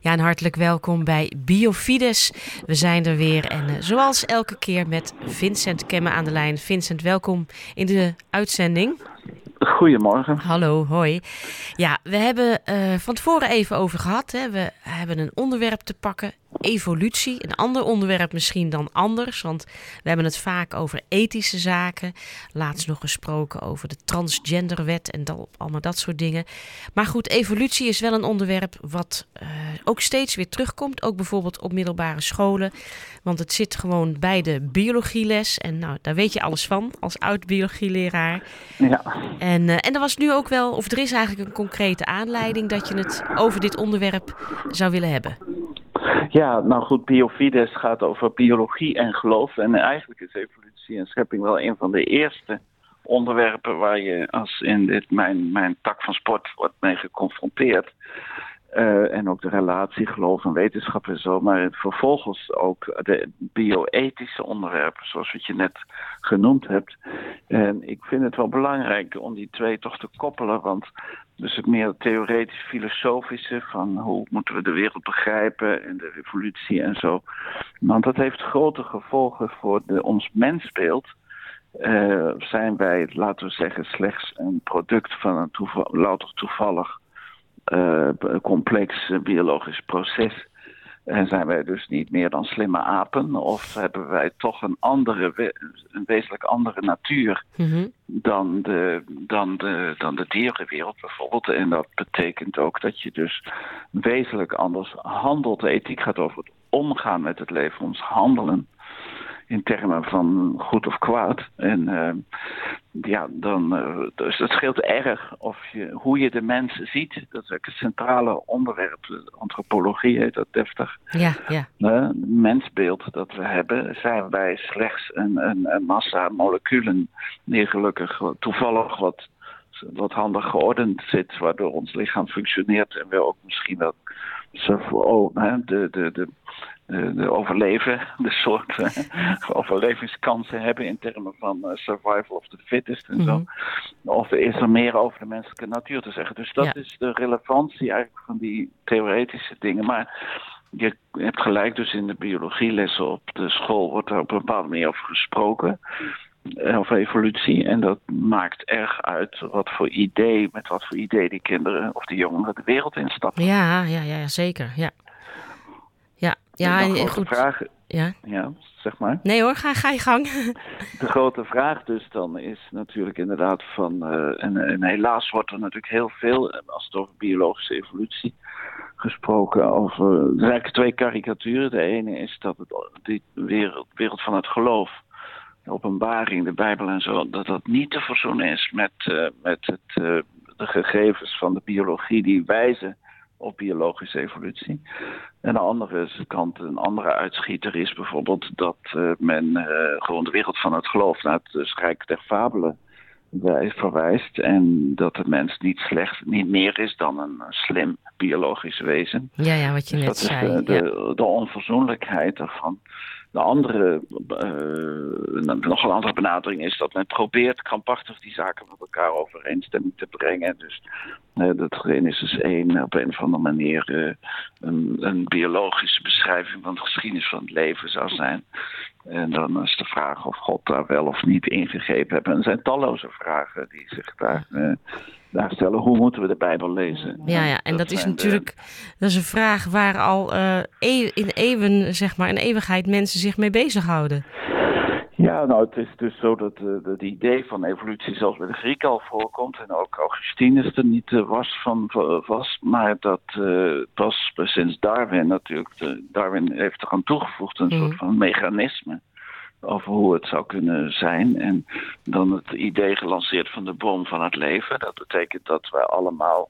Ja, en hartelijk welkom bij Biofides. We zijn er weer en uh, zoals elke keer met Vincent Kemme aan de lijn. Vincent, welkom in de uitzending. Goedemorgen. Hallo, hoi. Ja, we hebben uh, van tevoren even over gehad. Hè. We hebben een onderwerp te pakken, evolutie. Een ander onderwerp misschien dan anders, want we hebben het vaak over ethische zaken. Laatst nog gesproken over de transgenderwet en dat, allemaal dat soort dingen. Maar goed, evolutie is wel een onderwerp wat uh, ook steeds weer terugkomt. Ook bijvoorbeeld op middelbare scholen. Want het zit gewoon bij de biologieles. En nou, daar weet je alles van als oud-biologieleraar. Ja. En, uh, en er was nu ook wel, of er is eigenlijk een concrete aanleiding dat je het over dit onderwerp zou willen hebben. Ja, nou goed, Biofides gaat over biologie en geloof. En eigenlijk is evolutie en schepping wel een van de eerste onderwerpen waar je als in dit mijn, mijn tak van sport wordt mee geconfronteerd. Uh, en ook de relatie geloof en wetenschap en zo. Maar vervolgens ook de bioethische onderwerpen, zoals wat je net genoemd hebt. En ik vind het wel belangrijk om die twee toch te koppelen. Want dus het meer theoretisch-filosofische van hoe moeten we de wereld begrijpen en de revolutie en zo. Want dat heeft grote gevolgen voor de, ons mensbeeld. Uh, zijn wij, laten we zeggen, slechts een product van een toeval, louter toevallig uh, complex biologisch proces. En zijn wij dus niet meer dan slimme apen? Of hebben wij toch een andere, een wezenlijk andere natuur mm-hmm. dan, de, dan, de, dan de dierenwereld bijvoorbeeld? En dat betekent ook dat je dus wezenlijk anders handelt. De ethiek gaat over het omgaan met het leven, ons handelen in termen van goed of kwaad. En uh, ja, dan, uh, dus het scheelt erg of je, hoe je de mens ziet. Dat is ook het centrale onderwerp. Antropologie heet dat deftig. Ja, ja. Mensbeeld dat we hebben, zijn wij slechts een, een, een massa moleculen die gelukkig toevallig wat wat handig geordend zit, waardoor ons lichaam functioneert en we ook misschien wel oh, de, de, de, de, de overleven, de soort uh, overlevingskansen hebben in termen van uh, survival of the fittest en zo. Of is er meer over de menselijke natuur te zeggen. Dus dat ja. is de relevantie eigenlijk van die theoretische dingen. Maar je hebt gelijk, dus in de biologielessen op de school wordt er op een bepaalde manier over gesproken. Over evolutie. En dat maakt erg uit wat voor idee, met wat voor idee die kinderen of die jongeren de wereld instappen. Ja, ja, ja, zeker. Ja. Ja, en, en goed. Vraag, ja. ja, zeg maar. Nee hoor, ga, ga je gang. De grote vraag dus dan is natuurlijk inderdaad van... Uh, en, en, helaas wordt er natuurlijk heel veel, als het over biologische evolutie gesproken... over er zijn eigenlijk twee karikaturen. De ene is dat het, die wereld, wereld van het geloof de openbaring, de Bijbel en zo, dat dat niet te verzoenen is met, uh, met het, uh, de gegevens van de biologie die wijzen op biologische evolutie. En de andere kant, een andere uitschieter is bijvoorbeeld dat uh, men gewoon de wereld van het geloof naar het Rijk der Fabelen verwijst. En dat de mens niet slecht, niet meer is dan een slim biologisch wezen. Ja, ja, wat je dus net dat zei. Is de, ja. de, de onverzoenlijkheid daarvan. De andere, uh, nog een andere benadering is dat men probeert krampachtig die zaken met elkaar overeenstemming te brengen. Dus uh, dat is dus één, op een of andere manier uh, een, een, biologische beschrijving van de geschiedenis van het leven zou zijn. En dan is de vraag of God daar wel of niet ingegrepen heeft. En er zijn talloze vragen die zich daar daar stellen. Hoe moeten we de Bijbel lezen? Ja, ja. en dat, dat is natuurlijk de... dat is een vraag waar al uh, in eeuwen, zeg maar, in eeuwigheid mensen zich mee bezighouden. Ja, nou, het is dus zo dat uh, het idee van evolutie zelfs bij de Grieken al voorkomt. En ook Augustinus er niet uh, was van was. Maar dat uh, pas sinds Darwin natuurlijk. Darwin heeft er aan toegevoegd een mm. soort van mechanisme over hoe het zou kunnen zijn. En dan het idee gelanceerd van de boom van het leven. Dat betekent dat wij allemaal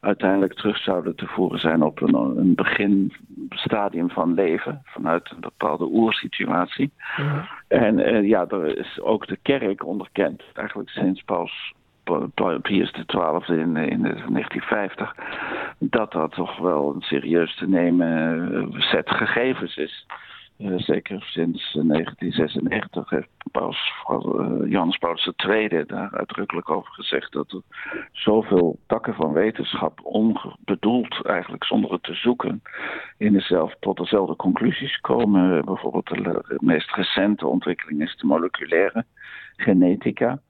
uiteindelijk terug zouden te voeren zijn op een, een beginstadium van leven. Vanuit een bepaalde oersituatie. Ja. En uh, ja, er is ook de kerk onderkend. Eigenlijk sinds Paus Pius XII in, in 1950. Dat dat toch wel een serieus te nemen set gegevens is zeker sinds 1996 heeft Paus, uh, Johannes Paulus II daar uitdrukkelijk over gezegd dat er zoveel takken van wetenschap onbedoeld, eigenlijk zonder het te zoeken, in dezelfde, tot dezelfde conclusies komen. Bijvoorbeeld de meest recente ontwikkeling is de moleculaire genetica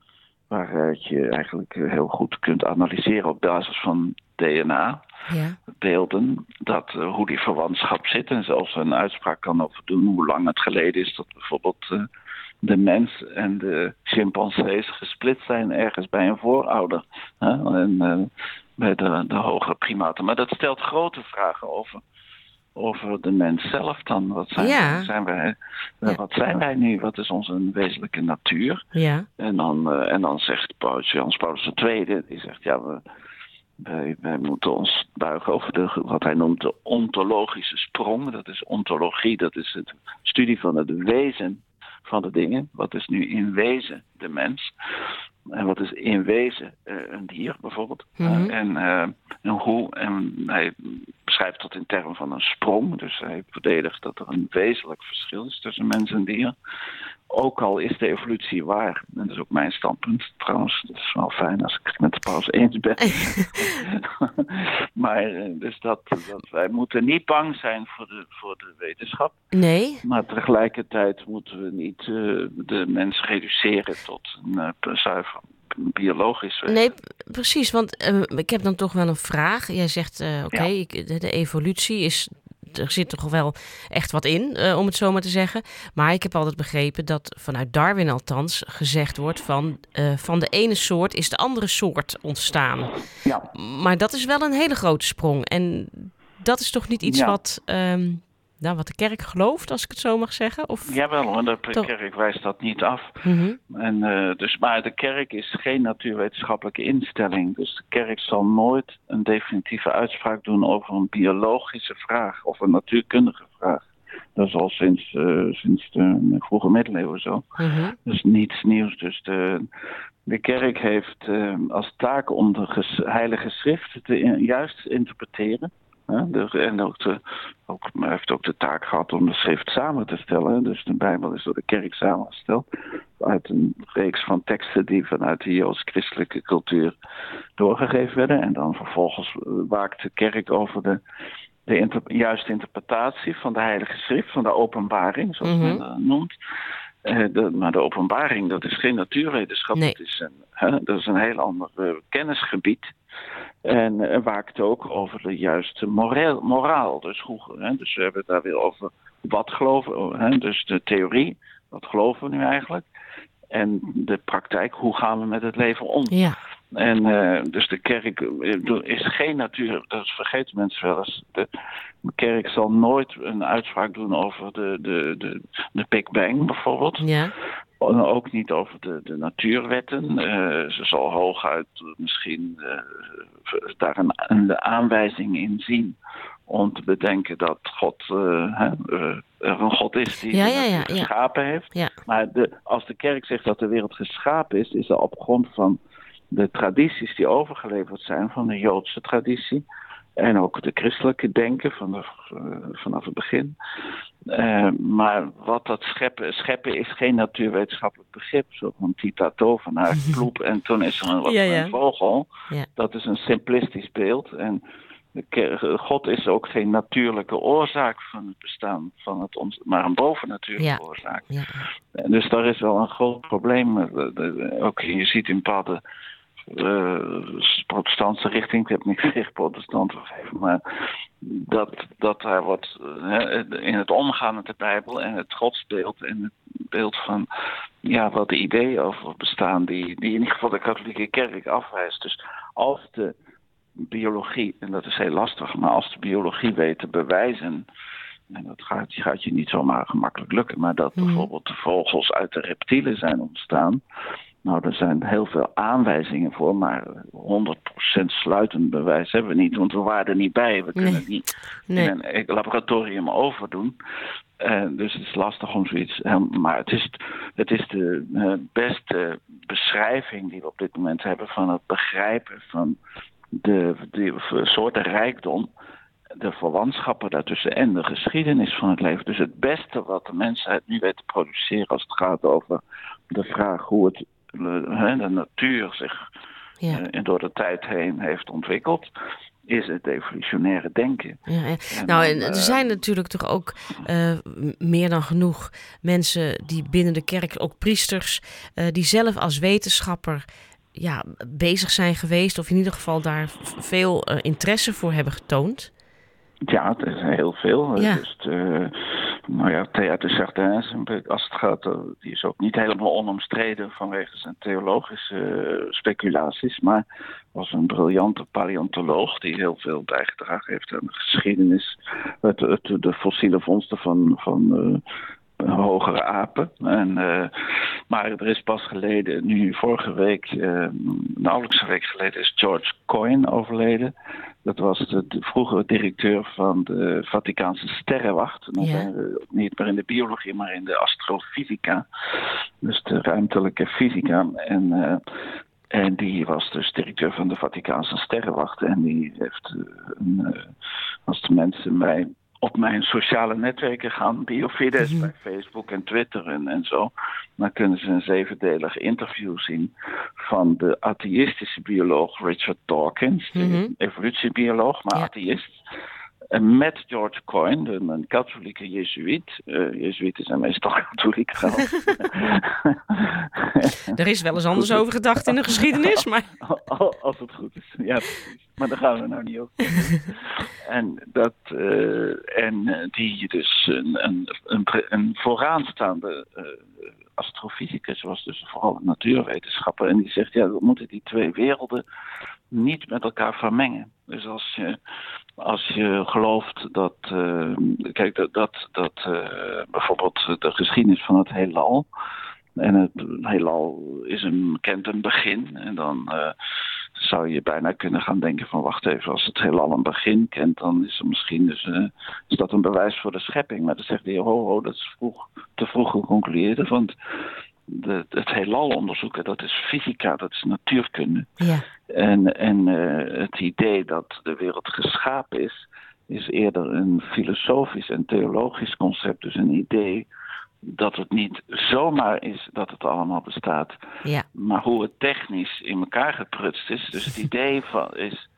waaruit je eigenlijk heel goed kunt analyseren op basis van DNA. Ja. Beelden, dat, uh, hoe die verwantschap zit en zelfs een uitspraak kan over doen hoe lang het geleden is dat bijvoorbeeld uh, de mens en de chimpansees gesplit zijn ergens bij een voorouder. Hè? En uh, bij de, de hogere primaten. Maar dat stelt grote vragen over over de mens zelf dan. Wat zijn, ja. zijn wij, ja. wat zijn wij nu? Wat is onze wezenlijke natuur? Ja. En, dan, uh, en dan zegt Paulus, Jans Paulus II, die zegt ja, we, wij, wij moeten ons buigen over de, wat hij noemt de ontologische sprong. Dat is ontologie, dat is het studie van het wezen van de dingen. Wat is nu in wezen de mens? En wat is in wezen uh, een dier bijvoorbeeld? Mm -hmm. uh, en, uh, en hoe? En hij beschrijft dat in termen van een sprong. Dus hij verdedigt dat er een wezenlijk verschil is tussen mens en dier. Ook al is de evolutie waar. En dat is ook mijn standpunt trouwens. Dat is wel fijn als ik het met de paus eens ben. maar dus dat, dat, wij moeten niet bang zijn voor de, voor de wetenschap. Nee. Maar tegelijkertijd moeten we niet uh, de mens reduceren tot een uh, zuiver biologisch. Nee, precies. Want uh, ik heb dan toch wel een vraag. Jij zegt, oké, okay, ja. de, de evolutie is er zit toch wel echt wat in, uh, om het zo maar te zeggen. Maar ik heb altijd begrepen dat vanuit Darwin althans gezegd wordt van... Uh, van de ene soort is de andere soort ontstaan. Ja. Maar dat is wel een hele grote sprong. En dat is toch niet iets ja. wat... Um, nou, wat de kerk gelooft, als ik het zo mag zeggen? Of... Jawel hoor, de kerk wijst dat niet af. Mm -hmm. en, uh, dus, maar de kerk is geen natuurwetenschappelijke instelling. Dus de kerk zal nooit een definitieve uitspraak doen over een biologische vraag of een natuurkundige vraag. Dat is al sinds, uh, sinds de vroege middeleeuwen zo. Mm -hmm. Dus niets nieuws. Dus de, de kerk heeft uh, als taak om de ges, heilige schrift te in, juist te interpreteren. De, en ook de, ook, heeft ook de taak gehad om de schrift samen te stellen. Dus de Bijbel is door de kerk samengesteld. Uit een reeks van teksten die vanuit de joods-christelijke cultuur doorgegeven werden. En dan vervolgens waakt de kerk over de, de inter, juiste interpretatie van de Heilige Schrift, van de openbaring, zoals mm -hmm. men dat noemt. Uh, de, maar de openbaring, dat is geen natuurwetenschap. Nee. Dat, is een, hè, dat is een heel ander uh, kennisgebied. En uh, waakt ook over de juiste moreel, moraal. Dus, hoe, hè, dus we hebben het daar weer over wat geloven. Hè, dus de theorie, wat geloven we nu eigenlijk? En de praktijk, hoe gaan we met het leven om? Ja. En uh, dus de kerk is geen natuur, dat vergeten mensen wel eens. De kerk zal nooit een uitspraak doen over de, de, de, de Big Bang bijvoorbeeld. Ja. Ook niet over de, de natuurwetten. Uh, ze zal hooguit misschien uh, daar een, een aanwijzing in zien om te bedenken dat God uh, er een God is die ja, ja, ja, geschapen heeft. Maar de, als de kerk zegt dat de wereld geschapen is, is dat op grond van de tradities die overgeleverd zijn van de Joodse traditie. En ook de christelijke denken vanaf, uh, vanaf het begin. Uh, maar wat dat scheppen, scheppen is geen natuurwetenschappelijk begrip. Zo van Tita Tovenaar, ploep en toen is er een, ja, ja. een vogel. Ja. Dat is een simplistisch beeld. En God is ook geen natuurlijke oorzaak van het bestaan van het ons, maar een bovennatuurlijke oorzaak. Ja. Dus daar is wel een groot probleem. Ook je ziet in bepaalde protestantse richting, ik heb niks tegen protestanten gegeven, maar dat, dat daar wordt uh, in het omgaan met de Bijbel en het godsbeeld en het beeld van ja, wat de ideeën over bestaan, die, die in ieder geval de katholieke kerk afwijst. Dus als de biologie, en dat is heel lastig, maar als de biologie weet te bewijzen, en dat gaat, gaat je niet zomaar gemakkelijk lukken, maar dat Mhm. bijvoorbeeld de vogels uit de reptielen zijn ontstaan. Nou, er zijn heel veel aanwijzingen voor, maar 100% sluitend bewijs hebben we niet, want we waren er niet bij. We kunnen het niet Nee. in een laboratorium overdoen. Uh, dus het is lastig om zoiets. Uh, maar het is, het is de uh, beste beschrijving die we op dit moment hebben van het begrijpen van de, de soorten rijkdom de verwantschappen daartussen en de geschiedenis van het leven. Dus het beste wat de mensheid nu weet te produceren als het gaat over de vraag hoe het, de natuur zich ja. uh, door de tijd heen heeft ontwikkeld is het evolutionaire denken. Ja, nou, en er zijn natuurlijk toch ook uh, meer dan genoeg mensen die binnen de kerk, ook priesters, uh, die zelf als wetenschapper ja, bezig zijn geweest, of in ieder geval daar veel interesse voor hebben getoond. Ja, het is heel veel. Ja. Dus, nou ja, Theater Sartins, als het gaat, die is ook niet helemaal onomstreden vanwege zijn theologische speculaties, maar was een briljante paleontoloog die heel veel bijgedragen heeft aan de geschiedenis, het, het, de fossiele vondsten van, van uh, hogere apen. En, maar er is pas geleden, nu vorige week, uh, nauwelijks een week geleden, is George Coyne overleden. Dat was de, de vroegere directeur van de Vaticaanse Sterrenwacht. dan zijn we niet meer in de biologie, maar in de astrofysica. Dus de ruimtelijke fysica. En en die was dus directeur van de Vaticaanse Sterrenwacht. En die heeft, een, als de mensen mij op mijn sociale netwerken gaan, Biofides, mm -hmm. bij Facebook en Twitter en, en zo, dan kunnen ze een zevendelig interview zien van de atheïstische bioloog Richard Dawkins, mm -hmm. evolutiebioloog, maar ja. atheïst. Met George Coyne, een katholieke jezuïet. Uh, Jezuïeten zijn meestal katholiek trouwens. er is wel eens anders over gedacht in de geschiedenis, maar... Als het goed is, ja precies. Maar daar gaan we nou niet over. en, dat, uh, en die dus een, een, een, een vooraanstaande uh, astrofysicus was, dus vooral een natuurwetenschapper. En die zegt, ja, we moeten die twee werelden niet met elkaar vermengen. Dus als je, als je gelooft dat, uh, kijk, dat, dat, dat uh, bijvoorbeeld de geschiedenis van het heelal. En het heelal is een, kent een begin. En dan uh, zou je bijna kunnen gaan denken van wacht even, als het heelal een begin kent, dan is er misschien dus, is dat een bewijs voor de schepping. Maar dan zegt heer, ho, ho, dat is vroeg, te vroeg geconcludeerd. Want de, het heelal onderzoeken, dat is fysica, dat is natuurkunde. Ja. En, en uh, het idee dat de wereld geschapen is, is eerder een filosofisch en theologisch concept. Dus een idee dat het niet zomaar is dat het allemaal bestaat, ja. maar hoe het technisch in elkaar geprutst is. Dus het idee van is.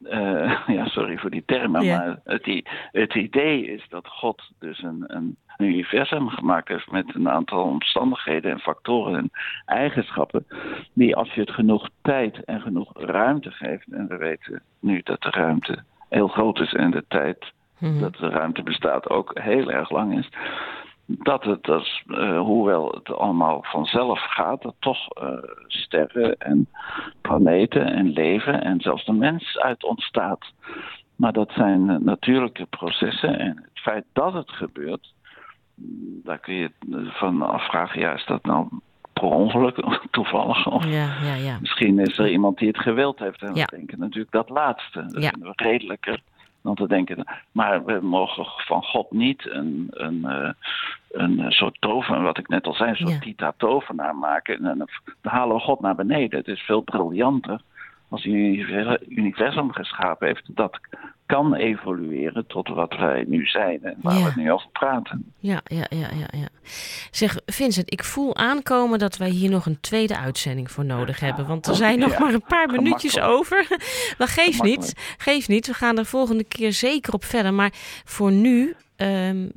Uh, ja, sorry voor die termen, ja. maar het, het idee is dat God dus een, een universum gemaakt heeft met een aantal omstandigheden en factoren en eigenschappen, die als je het genoeg tijd en genoeg ruimte geeft, en we weten nu dat de ruimte heel groot is en de tijd mm-hmm. dat de ruimte bestaat ook heel erg lang is, dat het, dus, uh, hoewel het allemaal vanzelf gaat, dat toch uh, sterren en planeten en leven en zelfs de mens uit ontstaat. Maar dat zijn natuurlijke processen en het feit dat het gebeurt, daar kun je van afvragen, ja, is dat nou per ongeluk toevallig? Of ja, ja, ja. Misschien is er iemand die het gewild heeft. En we denken natuurlijk dat laatste. Dat we redelijker dan te denken. Maar we mogen van God niet een, een, een, een soort tover, wat ik net al zei, een soort Ja. tita-tovenaar maken. En dan halen we God naar beneden. Het is veel briljanter als hij een universum geschapen heeft dat kan evolueren tot wat wij nu zijn en waar Ja. we nu over praten. Ja, ja, ja, ja, ja. Zeg, Vincent, ik voel aankomen dat wij hier nog een tweede uitzending voor nodig hebben. Want er zijn nog Ja, maar een paar minuutjes over. Maar geeft Gemakkelijk. niet, geeft niet. We gaan er volgende keer zeker op verder. Maar voor nu, ehm,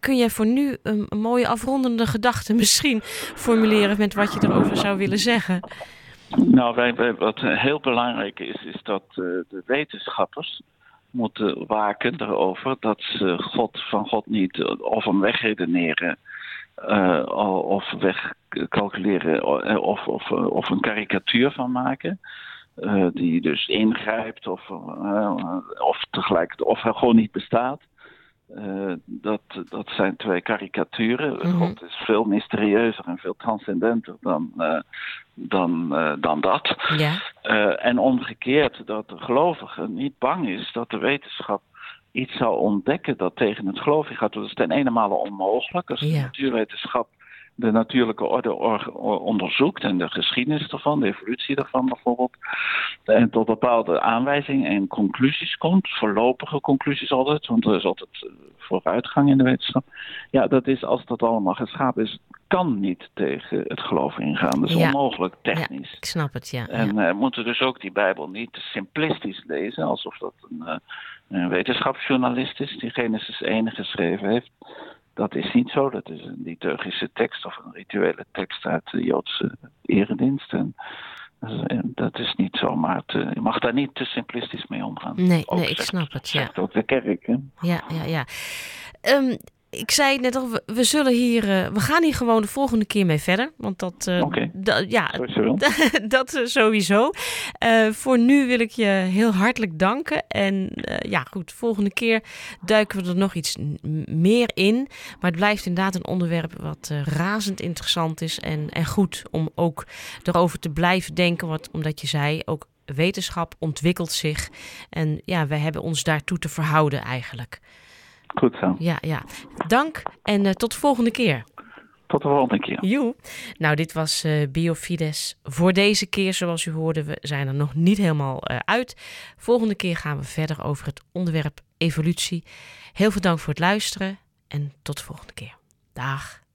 kun jij voor nu een, een mooie afrondende gedachte misschien formuleren met wat je erover zou willen zeggen? Nou, wij, wij- wat heel belangrijk is, is dat eh, de wetenschappers moeten waken erover dat ze God van God niet of hem wegredeneren eh, of wegcalculeren eh, of, of, eh, of een karikatuur van maken. eh, die dus ingrijpt of, of tegelijk of gewoon niet bestaat. Eh, dat, dat zijn twee karikaturen. Mhm. God is veel mysterieuzer en veel transcendenter dan, eh, dan, eh, dan dat. Ja, en omgekeerd, dat de gelovige niet bang is dat de wetenschap iets zou ontdekken dat tegen het geloven gaat. Dat is ten ene male onmogelijk. Als de natuurwetenschap de natuurlijke orde onderzoekt en de geschiedenis ervan, de evolutie daarvan bijvoorbeeld, en tot bepaalde aanwijzingen en conclusies komt, voorlopige conclusies altijd, want er is altijd eh, vooruitgang in de wetenschap. Ja, dat is als dat allemaal geschapen is, kan niet tegen het geloof ingaan. Dat is onmogelijk technisch. Ja, ik snap het, ja. En ja. Uh, moeten dus ook die Bijbel niet simplistisch lezen, alsof dat een, uh, een wetenschapsjournalist is die Genesis 1 geschreven heeft. Dat is niet zo. Dat is een liturgische tekst of een rituele tekst uit de Joodse eredienst. En dat is niet zomaar te, je mag daar niet te simplistisch mee omgaan. Nee, nee ik snap het. Ja. ook de kerk. Hè? Ja, ja, ja. Um, ik zei net al, we, we zullen hier, uh, we gaan hier gewoon de volgende keer mee verder. Want dat, uh, okay. ja, dat, dat sowieso. Uh, voor nu wil ik je heel hartelijk danken. En ja, goed, volgende keer duiken we er nog iets meer in. Maar het blijft inderdaad een onderwerp wat razend interessant is. En, en goed om ook erover te blijven denken. Wat, omdat je zei, ook wetenschap ontwikkelt zich. En ja, wij hebben ons daartoe te verhouden eigenlijk. Goed zo. Ja, ja. Dank en uh, tot de volgende keer. Tot de volgende keer. Joe. Nou, dit was uh, Biofides voor deze keer. Zoals u hoorde, we zijn er nog niet helemaal uh, uit. Volgende keer gaan we verder over het onderwerp evolutie. Heel veel dank voor het luisteren en tot de volgende keer. Dag.